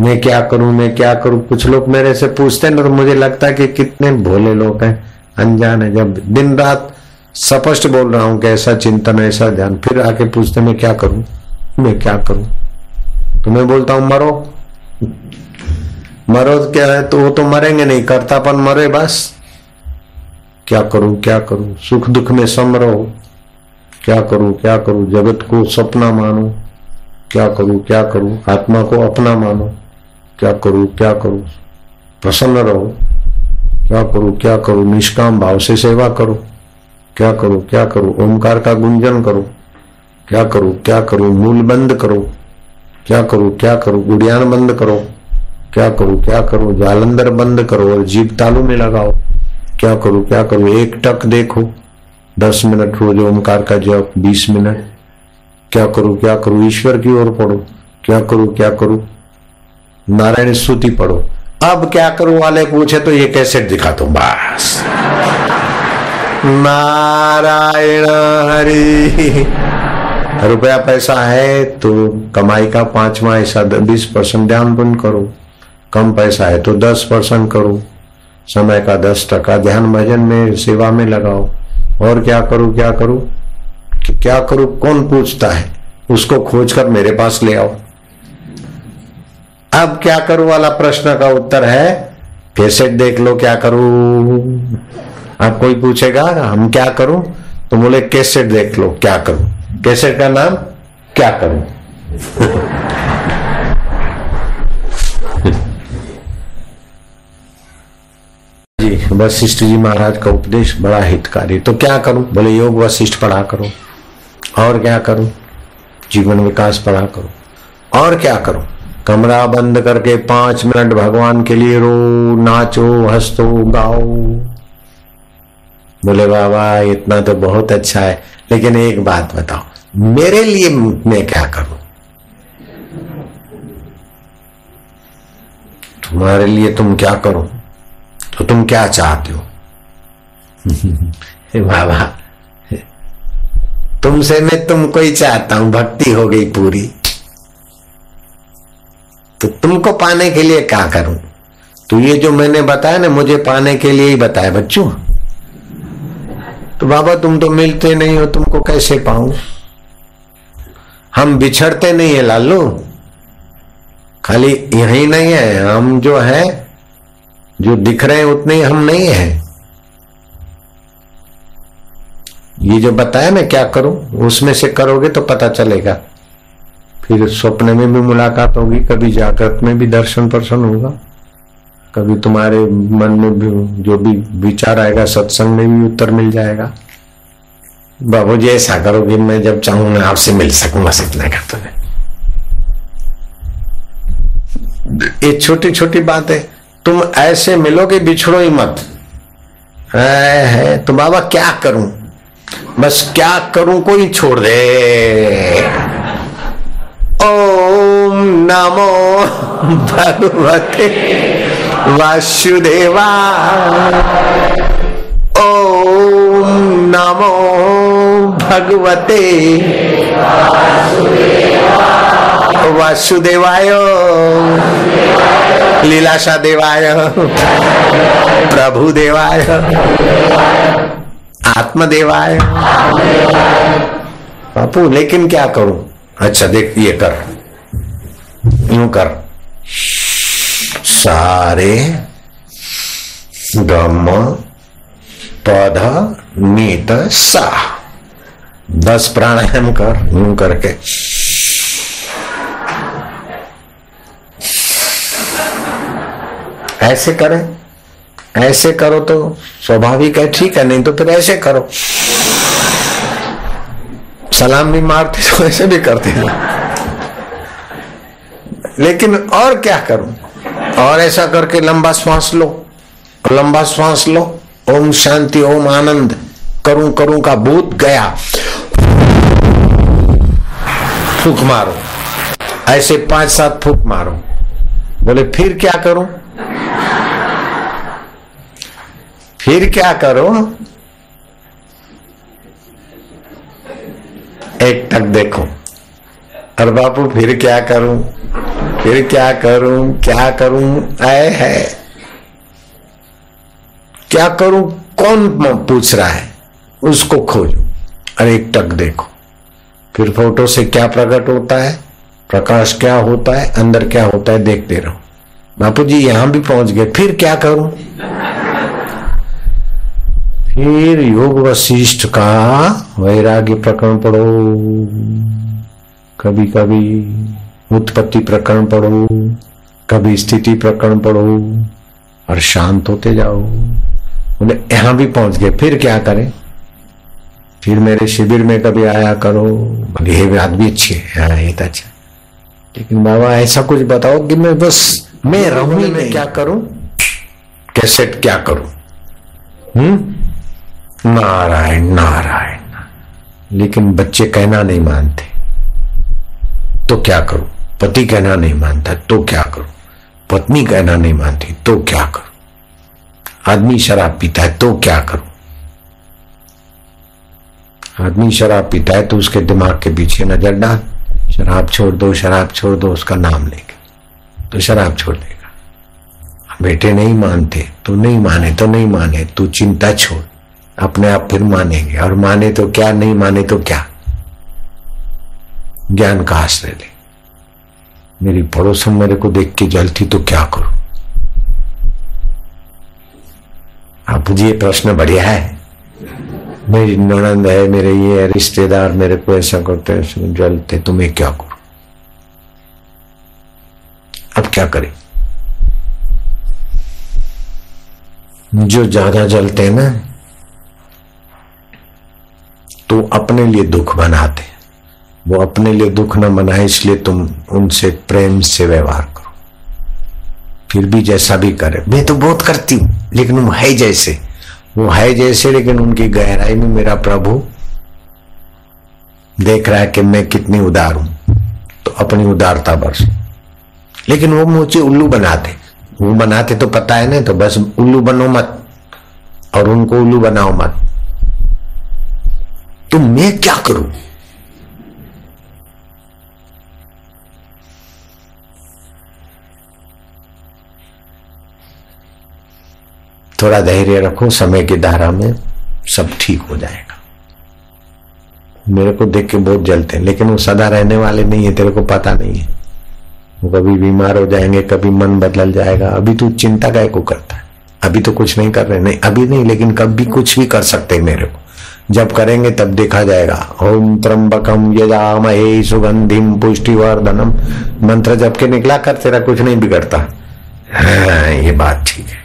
मैं क्या करूँ, मैं क्या करूँ? कुछ लोग मेरे से पूछते ना तो मुझे लगता है कि कितने भोले लोग हैं, अनजान है। जब दिन रात स्पष्ट बोल रहा हूँ कि ऐसा चिंतन ऐसा ध्यान, फिर आके पूछते मैं क्या करूँ? मैं क्या करूँ? तो मैं बोलता हूँ, मरो। मरो क्या है? तो वो तो मरेंगे नहीं, करतापन मरे बस। क्या करूँ क्या करूँ? सुख दुख में सम रहो। क्या करूँ क्या करूँ? जगत को सपना मानो। क्या करूँ क्या करूँ? आत्मा को अपना मानो। क्या करूँ क्या करूँ? प्रसन्न रहो। क्या करूँ क्या करूँ? निष्काम भाव से सेवा करो। क्या करूँ क्या करूँ? ओमकार का गुंजन करो। क्या करूँ क्या करूँ? मूल बंद करो। क्या करूँ क्या करूँ? गुड़ियान बंद करो। क्या करूँ क्या करूँ? जालंधर बंद करो और जीप तालू में लगाओ। क्या करूँ क्या करूँ? एक टक देखो। दस मिनट रोज ओमकार का जप, बीस मिनट। क्या करूँ क्या करूँ? ईश्वर की ओर पढ़ो। क्या करूँ क्या करूँ? नारायण स्तुति पढ़ो। अब क्या करूँ, वाले पूछे तो ये कैसे दिखा दो, बस। नारायण हरि, रुपया पैसा है तो कमाई का पांचवा हिस्सा बीस परसेंट ध्यान बंद करो। कम पैसा है तो दस परसेंट करो। समय का दस टका ध्यान भजन में, सेवा में लगाओ। और क्या करूँ क्या करूँ? क्या करूँ, कौन पूछता है? उसको खोजकर मेरे पास ले आओ। अब क्या करूँ वाला प्रश्न का उत्तर है कैसेट देख लो क्या करूँ। अब कोई पूछेगा, हम क्या करूँ? तो बोले, कैसेट देख लो, क्या करूँ? कैसेट का नाम, क्या करूँ? जी, वशिष्ठ जी महाराज का उपदेश बड़ा हितकारी। तो क्या करूँ? बोले, योग वशिष्ठ पढ़ा करो। और क्या करूँ? जीवन विकास पढ़ा करो। और क्या करूँ? कमरा बंद करके पाँच मिनट भगवान के लिए रो, नाचो, हंसो, गाओ। बोले, बाबा, इतना तो बहुत अच्छा है, लेकिन एक बात बताओ, मेरे लिए मैं क्या करूँ? तुम्हारे लिए तुम क्या करो? तो तुम क्या चाहते हो? बाबा, तुमसे मैं तुमको ही चाहता हूँ, भक्ति हो गई पूरी। तो तुमको पाने के लिए क्या करूँ? तो ये जो मैंने बताया ना, मुझे पाने के लिए ही बताया, बच्चों। तो बाबा, तुम तो मिलते नहीं हो, तुमको कैसे पाऊँ? हम बिछड़ते नहीं है, लालू। खाली यही नहीं है, हम जो है, जो दिख रहे हैं, उतने हम नहीं है। ये जो बताया मैं क्या करूँ? उसमें से करोगे तो पता चलेगा। फिर स्वप्न में भी मुलाकात होगी, कभी जागृत में भी दर्शन पर्शन होगा। कभी तुम्हारे मन में भी जो भी विचार आएगा, सत्संग में भी उत्तर मिल जाएगा। बाबू जी, ऐसा करोगे मैं जब चाहूँ मैं आपसे मिल सकूँ, बस इतना कर तुम्हें ये छोटी छोटी बात है तुम ऐसे मिलोगे बिछड़ो ही मत। है तो बाबा क्या करूँ? बस क्या करूँ, कोई छोड़ दे। ओम नमो भगवते वासुदेवा ओम नमो भगवते वासुदेवाय। लीलाशा देवाय प्रभु देवाय आत्मदेवाय। बापू, लेकिन क्या करूँ? अच्छा देख, ये कर। यूँ कर। सारे गम पौध नीत सा। दस प्राणायाम कर, यूँ करके। ऐसे करें। ऐसे करो तो स्वाभाविक है, ठीक है, नहीं तो फिर ऐसे करो। सलाम भी मारते तो ऐसे भी करते हैं। लेकिन और क्या करूँ? और ऐसा करके लंबा श्वास लो, लंबा श्वास लो। ओम शांति, ओम आनंद। करूँ करूँ का भूत गया। फूक मारो। ऐसे पाँच, सात फूक मारो। बोले, फिर क्या करूँ? फिर क्या करो? एक टक देखो। और बापू, फिर क्या करूँ? फिर क्या करूँ? क्या करूँ? आए है। क्या करूँ? कौन पूछ रहा है? उसको खोजो। अरे एक टक देखो। फिर फ़ोटो से क्या प्रकट होता है? प्रकाश क्या होता है? अंदर क्या होता है? देखते रहो। बापू जी, यहाँ भी पहुँच गए। फिर क्या करूँ? फिर योग वशिष्ठ का वैराग्य प्रकरण पढ़ो। कभी कभी उत्पत्ति प्रकरण पढ़ो कभी स्थिति प्रकरण पढ़ो और शांत होते जाओ। बोले यहाँ भी पहुँच गए फिर क्या करें? फिर मेरे शिविर में कभी आया करो। बोले ये बात भी अच्छी है। हाँ ये तो अच्छा। लेकिन बाबा ऐसा कुछ बताओ कि मैं बस मैं रहूँ मैं क्या करूँ? कैसेट क्या करूँ? हम्म? नारायण नारायण। लेकिन बच्चे कहना नहीं मानते। तो क्या करूँ? पति कहना नहीं मानता तो क्या करूँ? पत्नी कहना नहीं मानती तो क्या करूँ? आदमी शराब पीता है तो क्या करूँ? आदमी शराब पीता है तो उसके दिमाग के पीछे नज़र डाल। शराब छोड़ दो, शराब छोड़ दो, उसका नाम लेके तो शराब छोड़ देगा। बेटे नहीं मानते तो नहीं माने तो नहीं माने, तू चिंता छोड़। अपने आप फिर मानेंगे। और माने तो क्या, नहीं माने तो क्या? ज्ञान का आश्रय ले। मेरी पड़ोसन मेरे को देख के जलती तो क्या करूँ? आप जी प्रश्न बढ़िया है। मेरी ननंद है, मेरे ये रिश्तेदार मेरे को ऐसा करते हैं जलते, तुम्हें क्या करूँ? अब क्या करें? जो ज़्यादा जलते हैं ना अपने लिए दुख बनाते वो अपने लिए दुख न मनाए, इसलिए तुम उनसे प्रेम से व्यवहार करो। फिर भी जैसा भी करे। मैं तो बहुत करती हूँ, लेकिन वो है जैसे। वो है जैसे, लेकिन उनकी गहराई में मेरा प्रभु देख रहा है कि मैं कितनी उदार हूँ। तो अपनी उदारता बरस। लेकिन वो मुझे उल्लू बनाते। वो बनाते तो पता है ना तो बस उल्लू बनो मत, और उनको उल्लू बनाओ मत। तो मैं क्या करूँ? थोड़ा धैर्य रखो, समय की धारा में सब ठीक हो जाएगा। मेरे को देख के बहुत जलते हैं, लेकिन वो सदा रहने वाले नहीं है, तेरे को पता नहीं है। वो कभी बीमार हो जाएँगे, कभी मन बदल जाएगा। अभी तू चिंता काय को करता है। अभी तो कुछ नहीं कर रहे, नहीं, अभी नहीं, लेकिन कभी कुछ भी कर सकते मेरे को। जब करेंगे तब देखा जाएगा। ओम त्रम्बकम यजामहे सुगंधिम पुष्टिवर्धनम मंत्र जब के निकला कर तेरा कुछ नहीं बिगड़ता। हाँ ये बात ठीक है।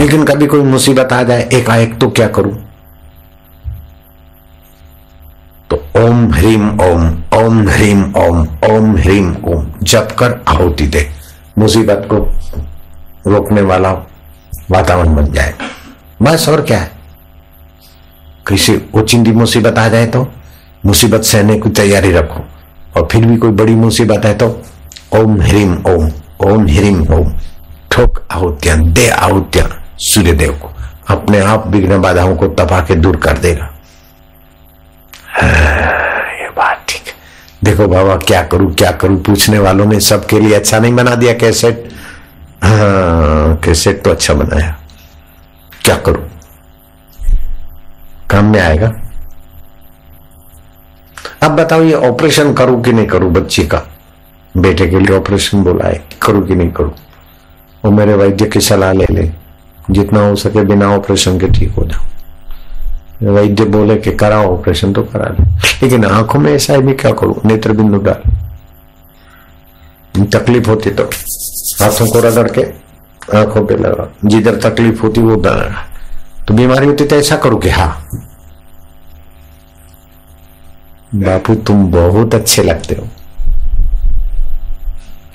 लेकिन कभी कोई मुसीबत आ जाए, एकाएक तो क्या करूँ? तो ओम ह्रीम ओम ओम ह्रीम ओम ओम ह्रीम ओम। जप कर आहुति दे। मुसीबत को रोकने वाला वातावरण बन जाए। बस और क्या है? किसी ओचिंदी मुसीबत आ जाए तो? मुसीबत सहने की तैयारी रखो। और फिर भी कोई बड़ी मुसीबत है तो ओम ह्रीम ओम ओम ह्रीम ओम। ठोक आहुतियाँ दे आहुतियाँ सूर्य देव को। अपने आप विघ्न बाधाओं को तपा के दूर कर देगा। हाँ, ये बात ठीक। देखो बाबा क्या करूँ क्या करूँ? पूछने वालों ने सबके लिए अच्छा नहीं बना दिया कैसेट। हाँ कैसेट तो अच्छा बनाया। क्या करूँ? काम में आएगा। अब बताओ, ये ऑपरेशन करूँ कि नहीं करूँ बच्चे का? बेटे के लिए ऑपरेशन बोला है करूँ कि नहीं करूँ? वो मेरे वैद्य की सलाह ले ले। जितना हो सके बिना ऑपरेशन के ठीक हो जाओ। वैद्य बोले कि कराओ ऑपरेशन तो करा ले। लेकिन आँखों में ऐसा भी क्या करूँ? नेत्र बिंदु डाल। तकलीफ़ होती तो हाथों को रगड़ के आँखों पे लगा। जिधर तकलीफ़ होती, वो लगा तो बीमारी होती तो ऐसा करो कि हाँ। बापू, तुम बहुत अच्छे लगते हो।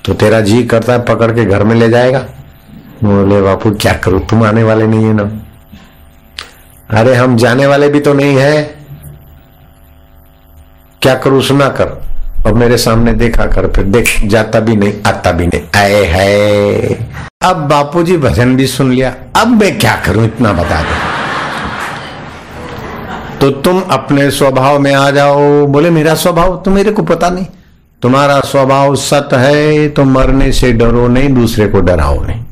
तो तेरा जी करता है, पकड़ के घर में ले जाएगा। बोले, बापू, क्या करूँ? तुम आने वाले नहीं है ना। अरे, हम जाने वाले भी तो नहीं है। क्या करूँ, सुना कर। और मेरे सामने देखा कर, फिर देख, जाता भी नहीं, आता भी नहीं। आए है अब बापूजी भजन भी सुन लिया। अब मैं क्या करूँ, इतना बता दो। तो तुम अपने स्वभाव में आ जाओ। बोले, मेरा स्वभाव तो मेरे को पता नहीं। तुम्हारा स्वभाव सत है तो मरने से डरो नहीं, दूसरे को डराओ नहीं।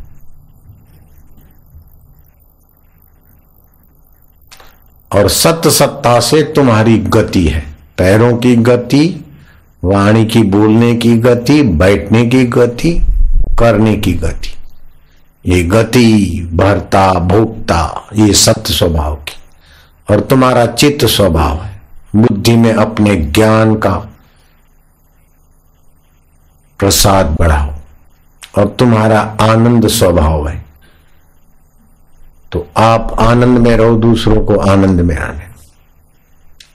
और सत्य सत्ता से तुम्हारी गति है। पैरों की गति, वाणी की बोलने की गति, बैठने की गति, करने की गति। ये गति, भरता, भोगता, ये सत्य स्वभाव की। और तुम्हारा चित्त स्वभाव है। बुद्धि में अपने ज्ञान का प्रसाद बढ़ाओ और तुम्हारा आनंद स्वभाव है। तो आप आनंद में रहो, दूसरों को आनंद में आने।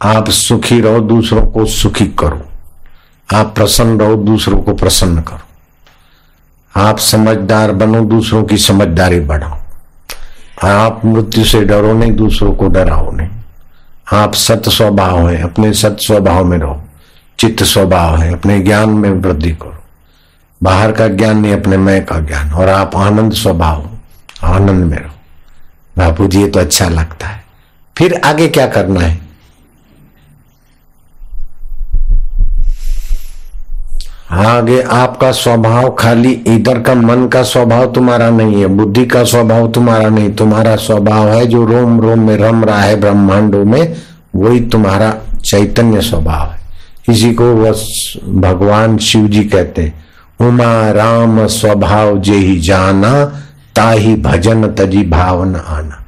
आप सुखी रहो, दूसरों को सुखी करो। आप प्रसन्न रहो, दूसरों को प्रसन्न करो। आप समझदार बनो, दूसरों की समझदारी बढ़ाओ। आप मृत्यु से डरो नहीं, दूसरों को डराओ नहीं। आप सत स्वभाव है, अपने सत स्वभाव में रहो। चित्त स्वभाव है, अपने ज्ञान में वृद्धि करो। बाहर का ज्ञान नहीं, अपने मैं का ज्ञान। और आप आनंद स्वभाव, आनंद में रहो। बापू जी ये तो अच्छा लगता है। फिर आगे क्या करना है? आगे आपका स्वभाव खाली इधर का मन का स्वभाव तुम्हारा नहीं है, बुद्धि का स्वभाव तुम्हारा नहीं, तुम्हारा स्वभाव है जो रोम रोम में रम रहा है ब्रह्मांडों में, वही तुम्हारा चैतन्य स्वभाव है। इसी को वह भगवान शिव जी कहते हैं, उमा राम स्वभाव जे ही जाना, ताही भजन तजी भावना आना।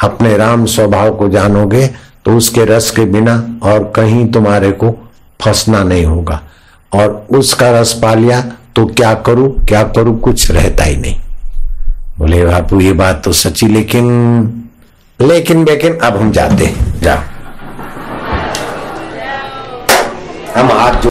अपने राम स्वभाव को जानोगे तो उसके रस के बिना और कहीं तुम्हारे को फंसना नहीं होगा। और उसका रस पा लिया तो क्या करूँ? क्या करूँ? कुछ रहता ही नहीं। बोले, बापू, ये बात तो सची लेकिन लेकिन, बेकिन, अब हम जाते हैं। जाओ हम हाथ